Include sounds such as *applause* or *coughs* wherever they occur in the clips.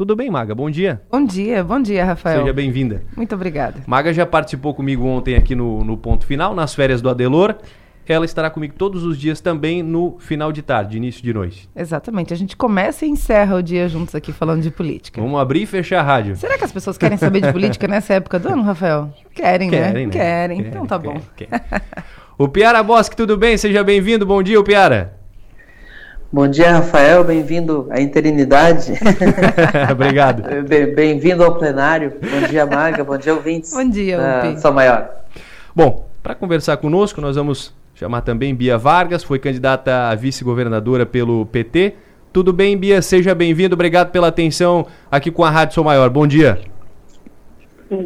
Tudo bem, Maga? Bom dia. Bom dia, bom dia, Rafael. Seja bem-vinda. Muito obrigada. Maga já participou comigo ontem aqui no, no Ponto Final, nas férias do Adelor. Ela estará comigo todos os dias também no final de tarde, início de noite. Exatamente. A gente começa e encerra o dia juntos aqui falando de política. Vamos abrir e fechar a rádio. Será que as pessoas querem saber de política *laughs* nessa época do ano, Rafael? Querem, Querem, né? né? Querem. Querem, Então tá querem, bom. querem. O Piara Bosque, tudo bem? Seja bem-vindo. Bom dia, o Piara. Bom dia, Rafael. Bem-vindo à interinidade. *laughs* Obrigado. Be- Bem-vindo ao plenário. Bom dia, Maga. Bom dia, ouvintes. *laughs* Bom dia, Upi. São Maior. Bom, para conversar conosco, nós vamos chamar também Bia Vargas, foi candidata a vice-governadora pelo PT. Tudo bem, Bia? Seja bem-vindo. Obrigado pela atenção aqui com a Rádio Sou Maior. Bom dia.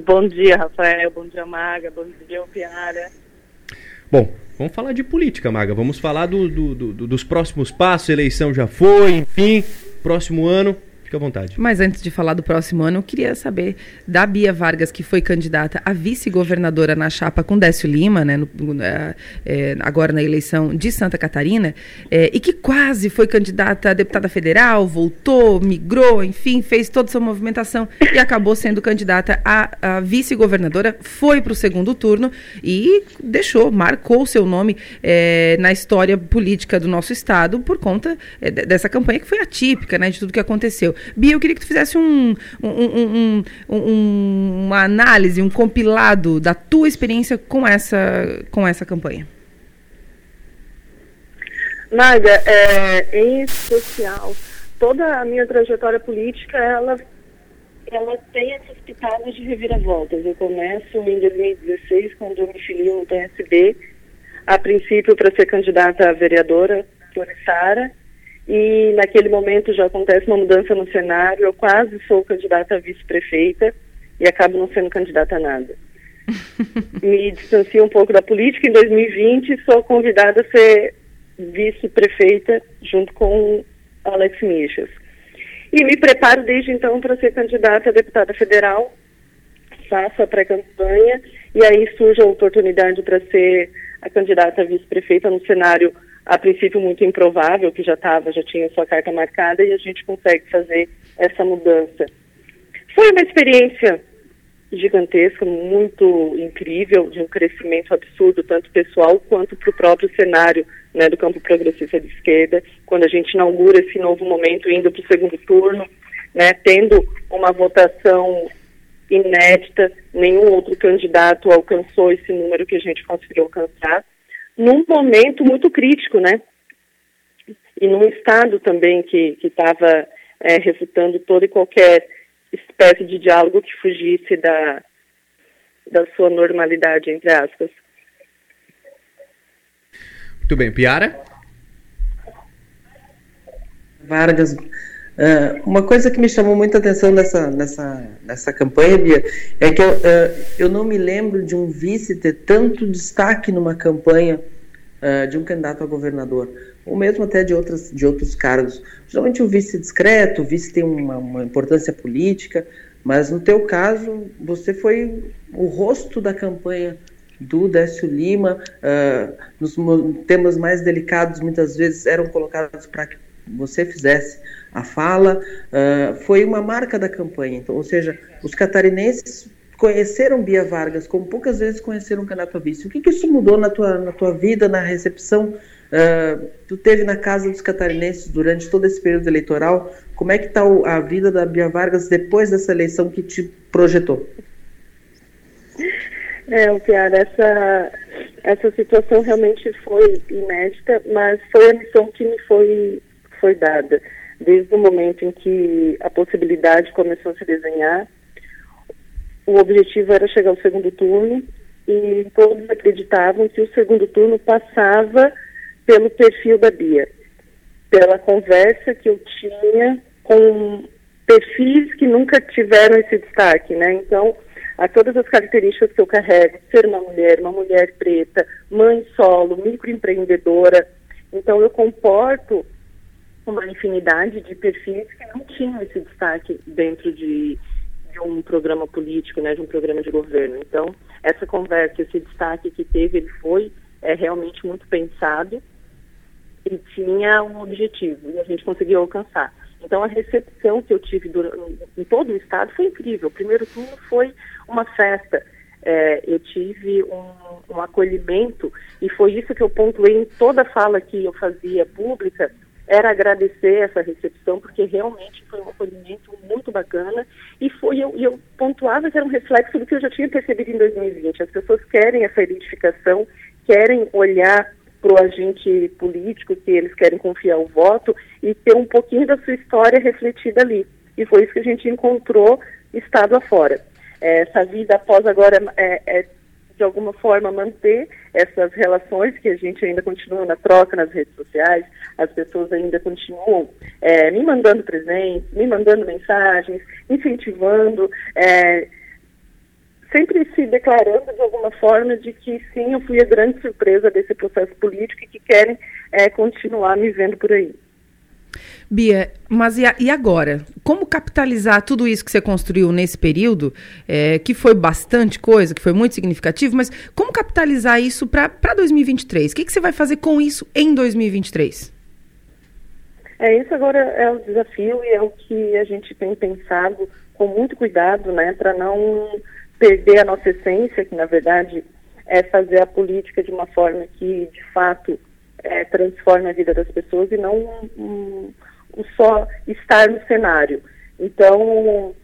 Bom dia, Rafael. Bom dia, Maga. Bom dia, Piara. Bom, vamos falar de política, Maga. Vamos falar do- do- do- dos próximos passos. Eleição já foi, enfim. Próximo ano, fica à vontade. Mas antes de falar do próximo ano, eu queria saber da Bia Vargas, que foi candidata a vice-governadora na chapa com Décio Lima, né, no- eh, agora na eleição de Santa Catarina, eh, e que quase foi candidata a deputada federal, voltou, migrou, enfim, fez toda essa movimentação e acabou sendo candidata a, a vice-governadora, foi para o segundo turno e deixou, marcou seu nome eh, na história política do nosso estado por conta de- dessa campanha que foi atípica, né, de tudo que aconteceu. Bia, eu queria que tu fizesse um, um- um- um- um- uma análise, um compilado da tua experiência com essa, com essa campanha. Maga, é, em especial, toda a minha trajetória política, ela, ela tem essas pitadas de reviravoltas. Eu começo em 2016, quando eu me filio no PSB, a princípio para ser candidata a vereadora por e naquele momento já acontece uma mudança no cenário, eu quase sou candidata a vice-prefeita e acabo não sendo candidata a nada. *laughs* me distancio um pouco da política. Em 2020, sou convidada a ser vice-prefeita junto com Alex Michas. E me preparo desde então para ser candidata a deputada federal, faço a pré-campanha e aí surge a oportunidade para ser a candidata a vice-prefeita no cenário a princípio muito improvável, que já estava, já tinha sua carta marcada e a gente consegue fazer essa mudança. Foi uma experiência gigantesca, muito incrível, de um crescimento absurdo, tanto pessoal quanto para o próprio cenário né, do campo progressista de esquerda, quando a gente inaugura esse novo momento, indo para o segundo turno, né, tendo uma votação inédita, nenhum outro candidato alcançou esse número que a gente conseguiu alcançar, num momento muito crítico, né? E num estado também que estava é, refutando toda e qualquer espécie de diálogo que fugisse da, da sua normalidade, entre aspas. Muito bem, Piara? Vargas. Ah, uma coisa que me chamou muita atenção nessa, nessa, nessa campanha, Bia, é que eu, ah, eu não me lembro de um vice ter tanto destaque numa campanha ah, de um candidato a governador, ou mesmo até de, outras, de outros cargos. Geralmente o vice é discreto, o vice tem uma, uma importância política, mas no teu caso, você foi o rosto da campanha do Décio Lima, nos temas mais delicados muitas vezes eram colocados para que você fizesse a fala, ah, foi uma marca da campanha. Então, ou seja, os catarinenses conheceram Bia Vargas como poucas vezes conheceram a vice. O que, que isso mudou na tua, na tua vida, na recepção? ah, tu teve na casa dos catarinenses durante todo esse período eleitoral. Como é que está a vida da Bia Vargas depois dessa eleição que te projetou? É, Piara, essa, essa situação realmente foi inédita, mas foi a missão que me foi, foi dada. Desde o momento em que a possibilidade começou a se desenhar, o objetivo era chegar ao segundo turno e todos acreditavam que o segundo turno passava pelo perfil da Bia, pela conversa que eu tinha com perfis que nunca tiveram esse destaque, né? Então, a todas as características que eu carrego, ser uma mulher, uma mulher preta, mãe solo, microempreendedora, então eu comporto uma infinidade de perfis que não tinham esse destaque dentro de, de um programa político, né, de um programa de governo. Então, essa conversa, esse destaque que teve, ele foi é, realmente muito pensado e tinha um objetivo, e a gente conseguiu alcançar. Então a recepção que eu tive durante, em todo o estado foi incrível. O primeiro turno foi uma festa. É, eu tive um, um, acolhimento e foi isso que eu pontuei em toda fala que eu fazia pública, era agradecer essa recepção, porque realmente foi um acolhimento muito bacana e foi eu, eu pontuava que era um reflexo do que eu já tinha percebido em 2020. As pessoas querem essa identificação, querem olhar para o agente político que eles querem confiar o voto e ter um pouquinho da sua história refletida ali. E foi isso que a gente encontrou estado afora. Essa vida após agora é, é, de alguma forma manter essas relações que a gente ainda continua na troca nas redes sociais, as pessoas ainda continuam é, me mandando presentes, me mandando mensagens, incentivando, é, sempre se declarando de alguma forma de que sim, eu fui a grande surpresa desse processo político e que querem é, continuar me vendo por aí. Bia, mas e, e, agora? Como capitalizar tudo isso que você construiu nesse período, é, que foi bastante coisa, que foi muito significativo, mas como capitalizar isso para 2023? O que, que você vai fazer com isso em 2023? É, isso agora é o desafio e é o que a gente tem pensado com muito cuidado, né, para não perder a nossa essência, que na verdade é fazer a política de uma forma que de fato é, transforme a vida das pessoas e não um, um, só estar no cenário. Então,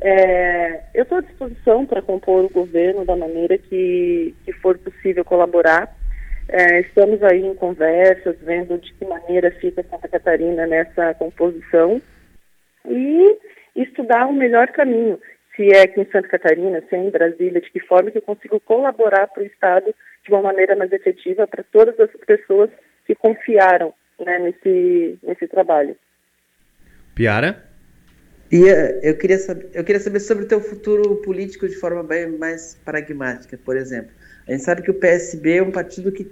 é, eu estou à disposição para compor o governo da maneira que, que for possível colaborar. É, estamos aí em conversas, vendo de que maneira fica Santa Catarina nessa composição e estudar o melhor caminho se é aqui em Santa Catarina, se é em Brasília, de que forma que eu consigo colaborar para o Estado de uma maneira mais efetiva para todas as pessoas que confiaram né, nesse, nesse trabalho. Piara? E eh, eu queria, saber, eu queria saber sobre o teu futuro político de forma bem mais pragmática, por exemplo. A gente sabe que o PSB é um partido que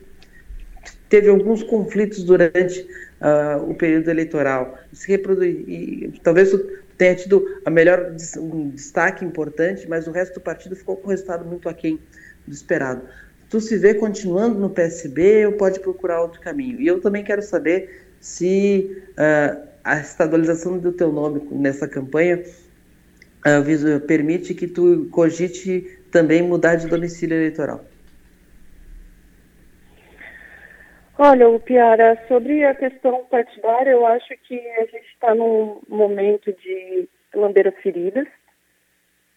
teve alguns conflitos durante uh, o período eleitoral. Se reproduz, e, talvez tenha tido a melhor um destaque importante, mas o resto do partido ficou com resultado muito aquém do esperado. Tu se vê continuando no PSB ou pode procurar outro caminho? E eu também quero saber se uh, a estadualização do teu nome nessa campanha uh, permite que tu cogite também mudar de domicílio eleitoral. Olha, o Piara, sobre a questão partidária, eu acho que a gente está num momento de lamber as feridas,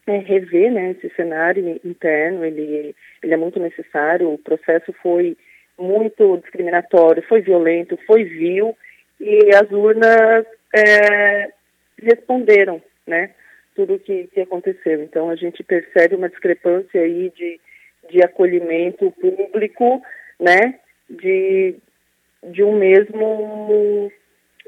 é, rever né, esse cenário interno, ele, ele é muito necessário, o processo foi muito discriminatório, foi violento, foi vil, e as urnas é, responderam, né, tudo que, que aconteceu. Então a gente percebe uma discrepância aí de, de acolhimento público, né, de, de um mesmo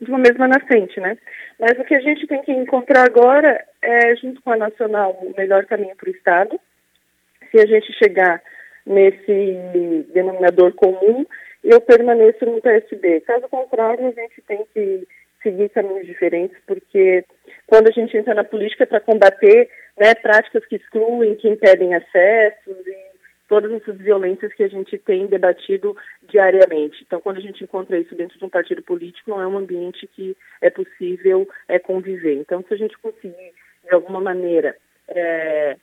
de uma mesma nascente, né? Mas o que a gente tem que encontrar agora é, junto com a nacional, o melhor caminho para o Estado. Se a gente chegar nesse denominador comum, eu permaneço no PSB. Caso contrário, a gente tem que seguir caminhos diferentes, porque quando a gente entra na política é para combater né, práticas que excluem, que impedem acessos e todas essas violências que a gente tem debatido diariamente. Então, quando a gente encontra isso dentro de um partido político, não é um ambiente que é possível é, conviver. Então, se a gente conseguir, de alguma maneira, é,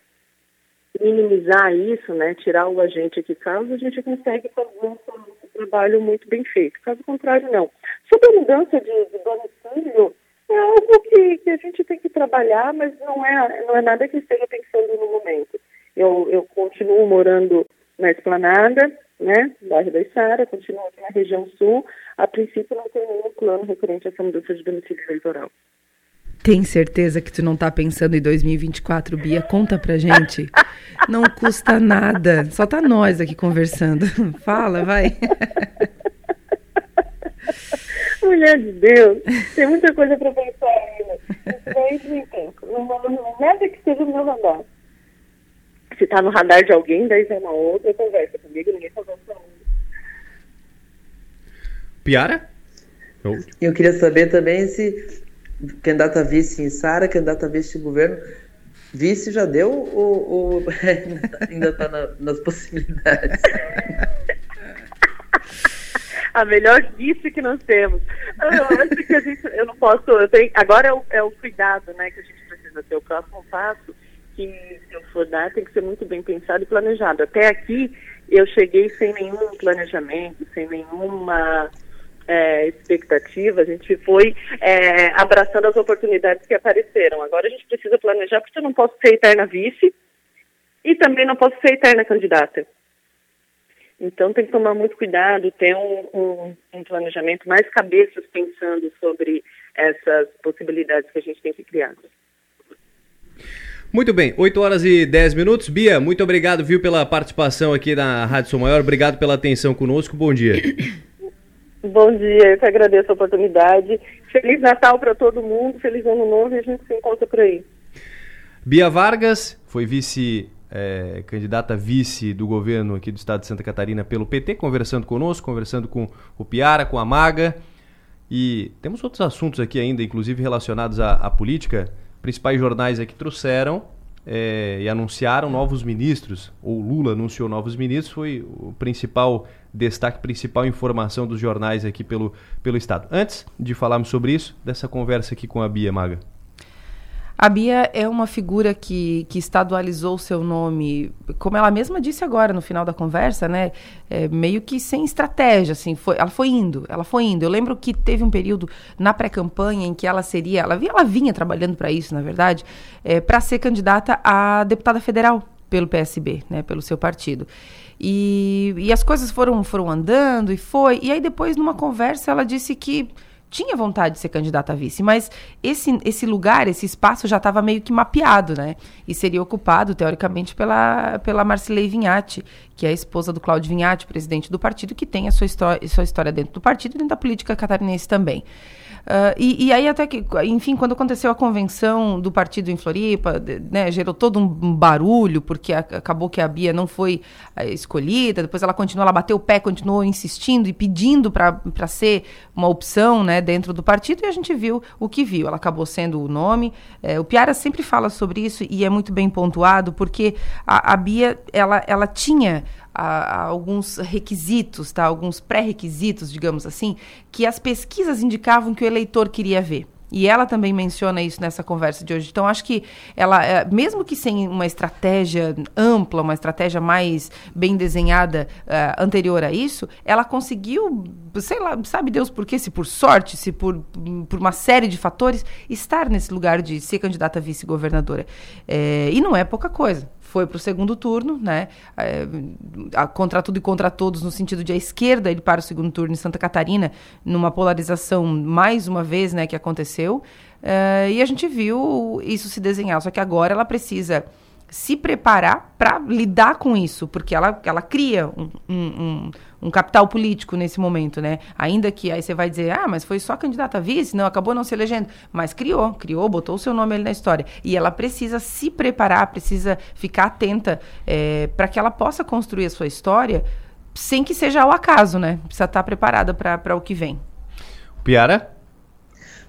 minimizar isso, né, tirar o agente aqui caso, a gente consegue fazer um trabalho muito bem feito. Caso contrário, não. Sobre a mudança de, de domicílio, é algo que, que a gente tem que trabalhar, mas não é, não é nada que esteja pensando no momento. Eu, eu continuo morando na Esplanada, né, bairro da Isara, continuo aqui na região sul. A princípio não tenho nenhum plano referente a essa mudança de domicílio eleitoral. Tem certeza que tu não tá pensando em 2024, Bia? Conta pra gente. Não custa nada. Só tá nós aqui conversando. *laughs* Fala, vai. Mulher de Deus, tem muita coisa pra pensar ainda. Daí tempo. Não, não, nada que seja no meu radar se tá no radar de alguém, daí vem uma outra conversa comigo, ninguém conversa comigo. Piara? Eu queria saber também se candidata vice em Sara, candidata vice em governo, vice já deu ou, ou *laughs* ainda está na, nas possibilidades? *laughs* a melhor vice que nós temos. Eu acho que a gente, eu não posso, eu tenho, agora é o, é o cuidado, né, que a gente precisa ter. O próximo passo que se eu for dar tem que ser muito bem pensado e planejado. Até aqui eu cheguei sem nenhum planejamento, sem nenhuma é, expectativa, a gente foi é, abraçando as oportunidades que apareceram. Agora a gente precisa planejar, porque eu não posso ser eterna vice e também não posso ser eterna candidata. Então tem que tomar muito cuidado, ter um, um, um planejamento, mais cabeças pensando sobre essas possibilidades que a gente tem que criar. Muito bem, 8 horas e 10 minutos. Bia, muito obrigado, viu, pela participação aqui na Rádio Sou Maior. Obrigado pela atenção conosco. Bom dia. *coughs* Bom dia, eu que agradeço a oportunidade. Feliz Natal para todo mundo, feliz Ano Novo e a gente se encontra por aí. Bia Vargas foi vice é, candidata vice do governo aqui do estado de Santa Catarina pelo PT, conversando conosco, conversando com o Piara, com a Maga. E temos outros assuntos aqui ainda, inclusive relacionados à, à política. Principais jornais aqui trouxeram é, e anunciaram novos ministros, ou Lula anunciou novos ministros, foi o principal destaque, principal informação dos jornais aqui pelo, pelo Estado. Antes de falarmos sobre isso, dessa conversa aqui com a Bia Maga. A Bia é uma figura que, que estadualizou seu nome, como ela mesma disse agora no final da conversa, né? É, meio que sem estratégia, assim. Foi, ela foi indo, ela foi indo. Eu lembro que teve um período na pré-campanha em que ela seria, ela, ela vinha trabalhando para isso, na verdade, é, para ser candidata a deputada federal pelo PSB, né? Pelo seu partido. E, e as coisas foram, foram andando e foi. E aí depois, numa conversa, ela disse que tinha vontade de ser candidata a vice, mas esse, esse lugar, esse espaço já estava meio que mapeado, né? E seria ocupado, teoricamente, pela, pela Marcilei Vinhati, que é a esposa do Cláudio Vinhati, presidente do partido, que tem a sua, sua história dentro do partido e dentro da política catarinense também. Uh, e, e, aí até que, enfim, quando aconteceu a convenção do partido em Floripa, né, gerou todo um barulho, porque a, acabou que a Bia não foi uh, escolhida, depois ela continuou, ela bateu o pé, continuou insistindo e pedindo para ser uma opção né, dentro do partido, e a gente viu o que viu. Ela acabou sendo o nome. É, o Piara sempre fala sobre isso e é muito bem pontuado, porque a, a Bia, ela, ela tinha a, a alguns requisitos, tá? alguns pré-requisitos, digamos assim, que as pesquisas indicavam que o eleitor queria ver. E ela também menciona isso nessa conversa de hoje. Então, acho que ela, é, mesmo que sem uma estratégia ampla, uma estratégia mais bem desenhada uh, anterior a isso, ela conseguiu, sei lá, sabe Deus por quê? Se por sorte, se por, por uma série de fatores, estar nesse lugar de ser candidata a vice-governadora. É, e não é pouca coisa foi para o segundo turno, né? É, contra tudo e contra todos, no sentido de a esquerda ir para o segundo turno em Santa Catarina, numa polarização mais uma vez, né, que aconteceu. É, e a gente viu isso se desenhar. Só que agora ela precisa se preparar para lidar com isso, porque ela, ela cria um, um, um, capital político nesse momento, né? Ainda que aí você vai dizer, ah, mas foi só candidata a vice, não, acabou não se elegendo. Mas criou, criou, botou o seu nome ali na história. E ela precisa se preparar, precisa ficar atenta é, para que ela possa construir a sua história sem que seja ao acaso, né? Precisa estar preparada para o que vem. Piara?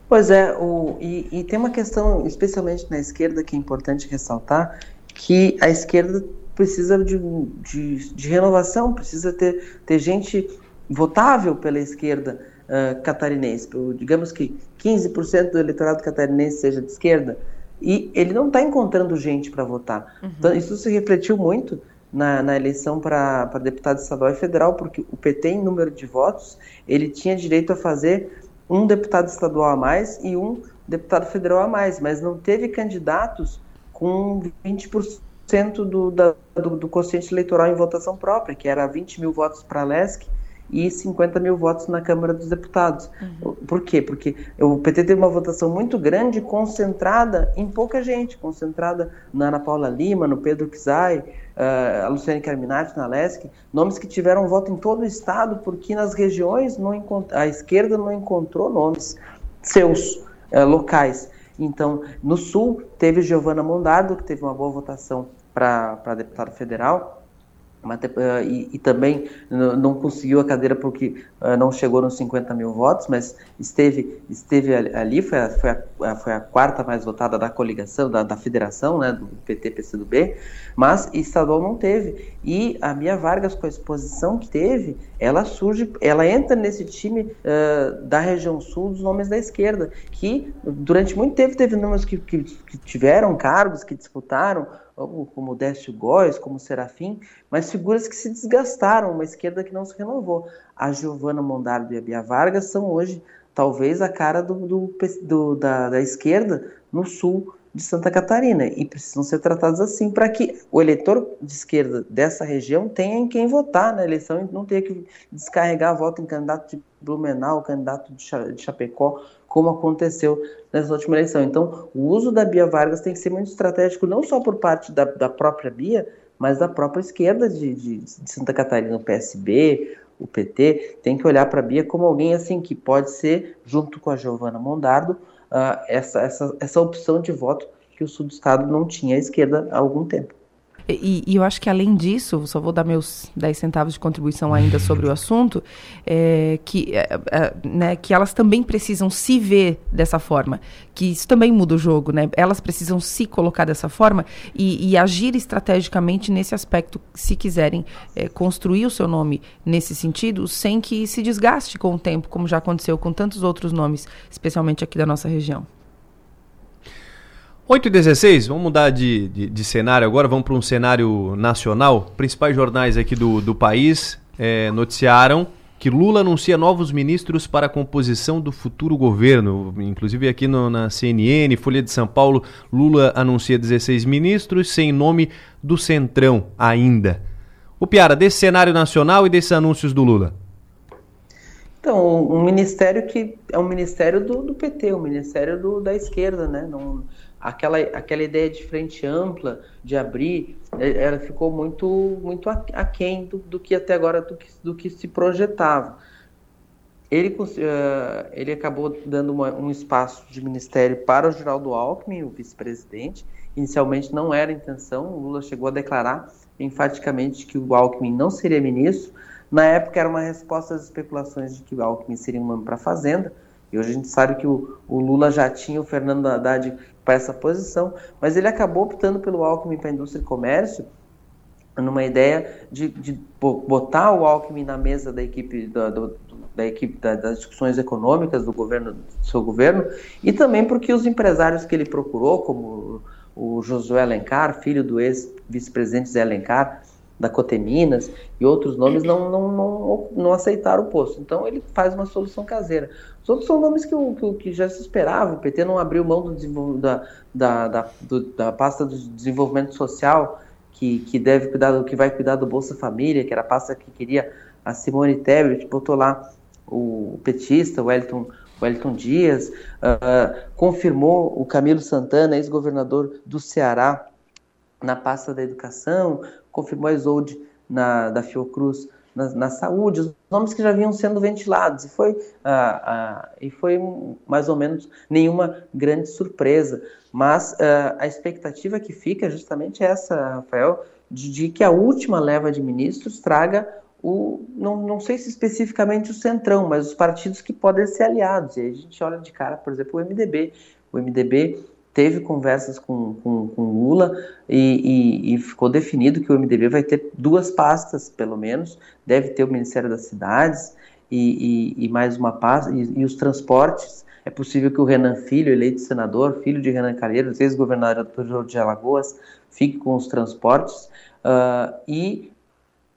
Pois é, o, e, e, tem uma questão, especialmente na esquerda, que é importante ressaltar, que a esquerda precisa de, de, de renovação, precisa ter, ter gente votável pela esquerda uh, catarinense. Digamos que 15% do eleitorado catarinense seja de esquerda, e ele não está encontrando gente para votar. Uhum. Então, isso se refletiu muito na, na eleição para deputado estadual e federal, porque o PT, em número de votos, ele tinha direito a fazer um deputado estadual a mais e um deputado federal a mais, mas não teve candidatos com 20% do, da, do, do quociente eleitoral em votação própria, que era 20 mil votos para a LESC e 50 mil votos na Câmara dos Deputados. Uhum. Por quê? Porque o PT teve uma votação muito grande, concentrada em pouca gente, concentrada na Ana Paula Lima, no Pedro Kizai, uh, a Luciane Carminati na LESC, nomes que tiveram voto em todo o Estado, porque nas regiões não a esquerda não encontrou nomes seus uh, locais. Então, no Sul, teve Giovana Mondado, que teve uma boa votação para deputado federal, e, e, também não conseguiu a cadeira porque uh, não chegou nos 50 mil votos, mas esteve, esteve ali, foi a, foi, a, foi a quarta mais votada da coligação, da, da federação, né, do PT-PCdoB, mas estadual não teve. E a Mia Vargas, com a exposição que teve, ela surge, ela entra nesse time uh, da região sul dos nomes da esquerda, que durante muito tempo teve nomes que, que, que tiveram cargos, que disputaram, como Décio Góes, como Serafim, mas figuras que se desgastaram, uma esquerda que não se renovou. A Giovana Mondardo e a Bia Vargas são hoje talvez a cara do, do, do da, da esquerda no sul de Santa Catarina e precisam ser tratados assim para que o eleitor de esquerda dessa região tenha em quem votar na eleição e não tenha que descarregar voto em candidato de Blumenau, candidato de Chapecó, como aconteceu nessa última eleição. Então, o uso da Bia Vargas tem que ser muito estratégico, não só por parte da, da própria Bia, mas da própria esquerda de, de, de Santa Catarina, o PSB, o PT, tem que olhar para a Bia como alguém assim que pode ser, junto com a Giovana Mondardo, uh, essa, essa, essa opção de voto que o sul do estado não tinha à esquerda há algum tempo. E, e, eu acho que além disso, só vou dar meus 10 centavos de contribuição ainda sobre o assunto, é, que, é, é, né, que elas também precisam se ver dessa forma, que isso também muda o jogo, né? Elas precisam se colocar dessa forma e, e agir estrategicamente nesse aspecto, se quiserem é, construir o seu nome nesse sentido, sem que se desgaste com o tempo, como já aconteceu com tantos outros nomes, especialmente aqui da nossa região. 8 e 16, vamos mudar de, de, de cenário agora, vamos para um cenário nacional. Principais jornais aqui do, do país é, noticiaram que Lula anuncia novos ministros para a composição do futuro governo. Inclusive aqui no, na CNN, Folha de São Paulo, Lula anuncia 16 ministros sem nome do Centrão ainda. O Piara, desse cenário nacional e desses anúncios do Lula. Então, um ministério que é um ministério do, do PT, um ministério do, da esquerda, né? Não, aquela, aquela ideia de frente ampla, de abrir, é, ela ficou muito, muito aquém do, do que até agora do que, do que se projetava. Ele, uh, ele acabou dando uma, um espaço de ministério para o Geraldo Alckmin, o vice-presidente. Inicialmente não era a intenção, o Lula chegou a declarar enfaticamente que o Alckmin não seria ministro. Na época era uma resposta às especulações de que o Alckmin seria um nome para a Fazenda. E hoje a gente sabe que o, o Lula já tinha o Fernando Haddad para essa posição, mas ele acabou optando pelo Alckmin para a indústria e comércio, numa ideia de, de botar o Alckmin na mesa da equipe da, do, da equipe da, das discussões econômicas do governo, do seu governo, e também porque os empresários que ele procurou, como o Josué Alencar, filho do ex-vice-presidente Zé Alencar, da Coteminas e outros nomes não, não, não, não aceitaram o posto. Então ele faz uma solução caseira. Os outros são nomes que, que, que já se esperava. O PT não abriu mão do, da, da, da, do, da pasta do desenvolvimento social, que, que deve cuidar do, que vai cuidar do Bolsa Família, que era a pasta que queria a Simone Tebet, botou lá o petista, o Wellington, Wellington Dias, uh, confirmou o Camilo Santana, ex-governador do Ceará, na pasta da educação, confirmou a Isolde na, da Fiocruz na, na, saúde, os nomes que já vinham sendo ventilados, e foi, ah, ah, e foi mais ou menos nenhuma grande surpresa. Mas ah, a expectativa que fica é justamente essa, Rafael, de, de, que a última leva de ministros traga o, não, não sei se especificamente o centrão, mas os partidos que podem ser aliados. E aí a gente olha de cara, por exemplo, o MDB. O MDB teve conversas com, com, com Lula e, e, e, ficou definido que o MDB vai ter duas pastas, pelo menos, deve ter o Ministério das Cidades e, e mais uma pasta, e, os transportes. É possível que o Renan Filho, eleito senador, filho de Renan Calheiros, ex-governador de Alagoas, fique com os transportes. Uh, e,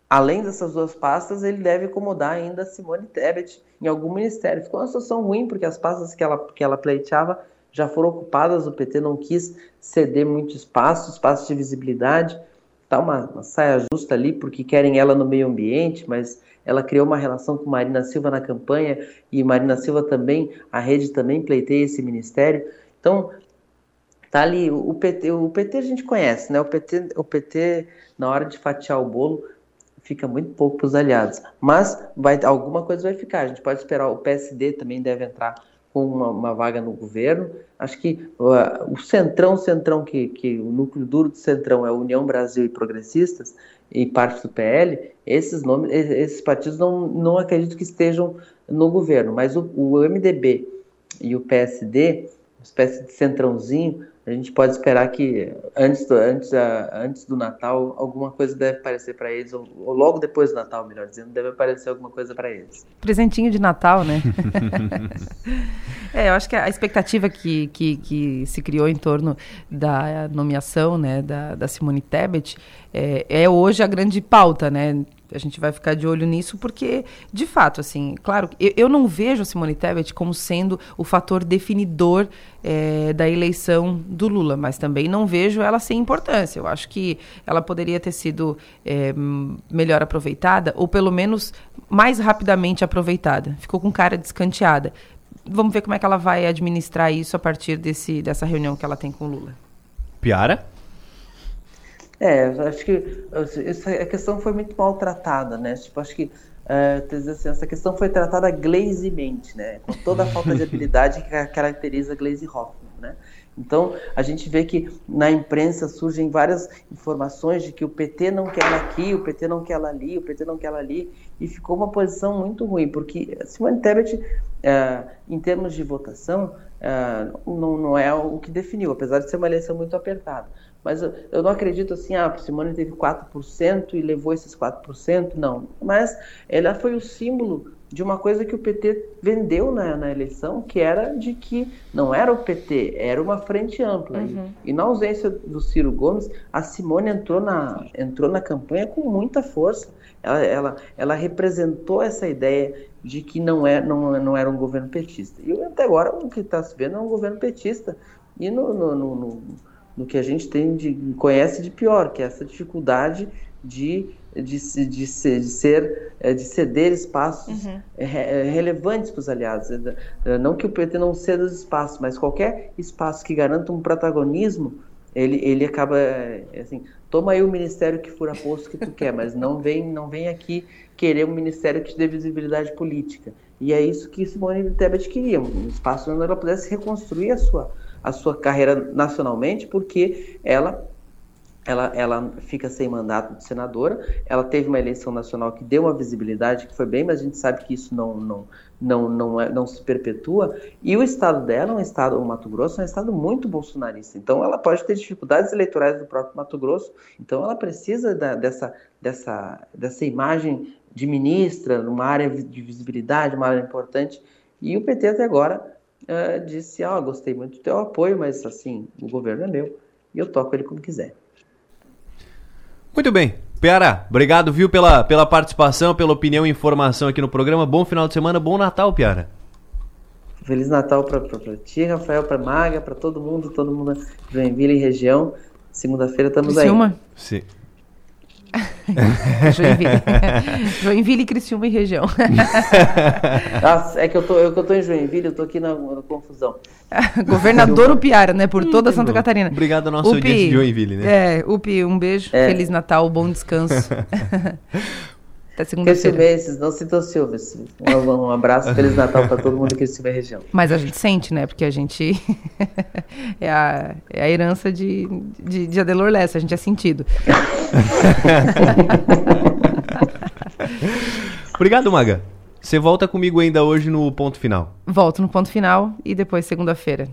além dessas duas pastas, ele deve acomodar ainda Simone Tebet em algum ministério. Ficou uma situação ruim, porque as pastas que ela, que ela pleiteava já foram ocupadas, o PT não quis ceder muito espaço, espaço de visibilidade, tá uma, uma saia justa ali, porque querem ela no meio ambiente, mas ela criou uma relação com Marina Silva na campanha, e Marina Silva também, a rede também pleiteia esse ministério, então tá ali, o PT, o PT a gente conhece, né, o PT, o PT na hora de fatiar o bolo, fica muito pouco para os aliados, mas vai, alguma coisa vai ficar, a gente pode esperar, o PSD também deve entrar com uma, uma vaga no governo. Acho que uh, o centrão, centrão que, que o núcleo duro do centrão é União Brasil e Progressistas e parte do PL. Esses nomes, esses partidos não, não acredito que estejam no governo, mas o, o MDB e o PSD, uma espécie de centrãozinho, a gente pode esperar que antes do, antes, antes do Natal alguma coisa deve aparecer para eles, ou, ou, logo depois do Natal, melhor dizendo, deve aparecer alguma coisa para eles. Presentinho de Natal, né? *laughs* é, eu acho que a expectativa que, que, que, se criou em torno da nomeação né, da, da Simone Tebet é, é hoje a grande pauta, né? A gente vai ficar de olho nisso porque, de fato, assim, claro, eu, eu não vejo a Simone Tebet como sendo o fator definidor é, da eleição do Lula, mas também não vejo ela sem importância. Eu acho que ela poderia ter sido é, melhor aproveitada, ou pelo menos mais rapidamente aproveitada. Ficou com cara descanteada. Vamos ver como é que ela vai administrar isso a partir desse, dessa reunião que ela tem com o Lula. Piara? É, acho que essa, a questão foi muito maltratada, né? Tipo, acho que uh, assim, essa questão foi tratada glazemente, né? Com toda a falta de habilidade que caracteriza Glaze Hoffman, né? Então, a gente vê que na imprensa surgem várias informações de que o PT não quer ela aqui, o PT não quer ela ali, o PT não quer ela ali, e ficou uma posição muito ruim, porque Simone Tebet, uh, em termos de votação, uh, não, não é o que definiu, apesar de ser uma eleição muito apertada. Mas eu, eu não acredito assim, ah, Simone teve 4% e levou esses 4%, não. Mas ela foi o símbolo de uma coisa que o PT vendeu na, na eleição, que era de que não era o PT, era uma frente ampla. Uhum. E, e, na ausência do Ciro Gomes, a Simone entrou na, entrou na campanha com muita força. Ela, ela, ela representou essa ideia de que não, é, não, não era um governo petista. E até agora o que está se vendo é um governo petista. E no, no, no no que a gente tem de conhece de pior, que é essa dificuldade de, de, de, ser, de, ser, eh, de ceder espaços uhum. re, relevantes para os aliados. Eh, não que o PT não ceda os espaços, mas qualquer espaço que garanta um protagonismo, ele, ele acaba eh, assim, toma aí o ministério que fura posto que tu quer, mas não vem, não vem aqui querer um ministério que te dê visibilidade política. E é isso que Simone Tebet queria, um espaço onde ela pudesse reconstruir a sua a sua carreira nacionalmente, porque ela ela, ela fica sem mandato de senadora. Ela teve uma eleição nacional que deu uma visibilidade, que foi bem, mas a gente sabe que isso não, não, não, não, é, não se perpetua. E o estado dela, um estado, o Mato Grosso, é um estado muito bolsonarista. Então, ela pode ter dificuldades eleitorais do próprio Mato Grosso. Então, ela precisa da, dessa, dessa, dessa imagem de ministra, numa área de visibilidade, uma área importante. E o PT até agora uh, disse: Ah, gostei muito do teu apoio, mas assim, o governo é meu e eu toco ele como quiser. Muito bem. Piara, obrigado, viu, pela, pela participação, pela opinião e informação aqui no programa. Bom final de semana, bom Natal, Piara. Feliz Natal para ti, Rafael, para Maga, para todo mundo, todo mundo de Joinville e região. Segunda-feira estamos aí. Sim. *laughs* Joinville. *laughs* Joinville, Criciúma e região. *laughs* Nossa, é que eu tô, eu, eu tô em Joinville, eu tô aqui na, na confusão. Governador Upiara, né? Por toda Santa Catarina. Obrigado ao nosso Upi, audiência de Joinville, né? É, Upi, um beijo, é. Feliz Natal, bom descanso. Até segunda-feira. Criciúmenses, não sintam ciúmes. Um, um abraço, Feliz Natal para todo mundo que estiver região. Mas a gente sente, né? Porque a gente *laughs* é, a, é a herança de, de, de Adelor Lessa, a gente é sentido. *laughs* Obrigado, Maga. Você volta comigo ainda hoje no ponto final. Volto no ponto final e depois segunda-feira.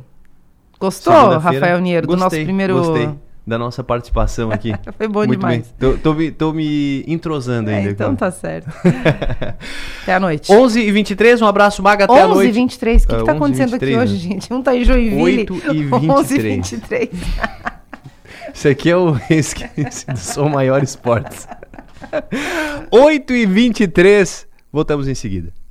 Gostou, Rafael Niero, do nosso primeiro. Gostei da nossa participação aqui. *laughs* Foi bom Muito demais. Bem. Tô, tô, tô, me entrosando é, ainda. Então tá certo. *laughs* até a noite. 11 e 23 um abraço, Maga, até 11 a noite. 11 e 23 o que, uh, que tá acontecendo aqui hoje, né? gente? Um tá em Joinville. 8 e 23. 11 e 23. Isso *laughs* aqui é o Esqueci do Som Maior Esportes. 8 e 23 voltamos em seguida.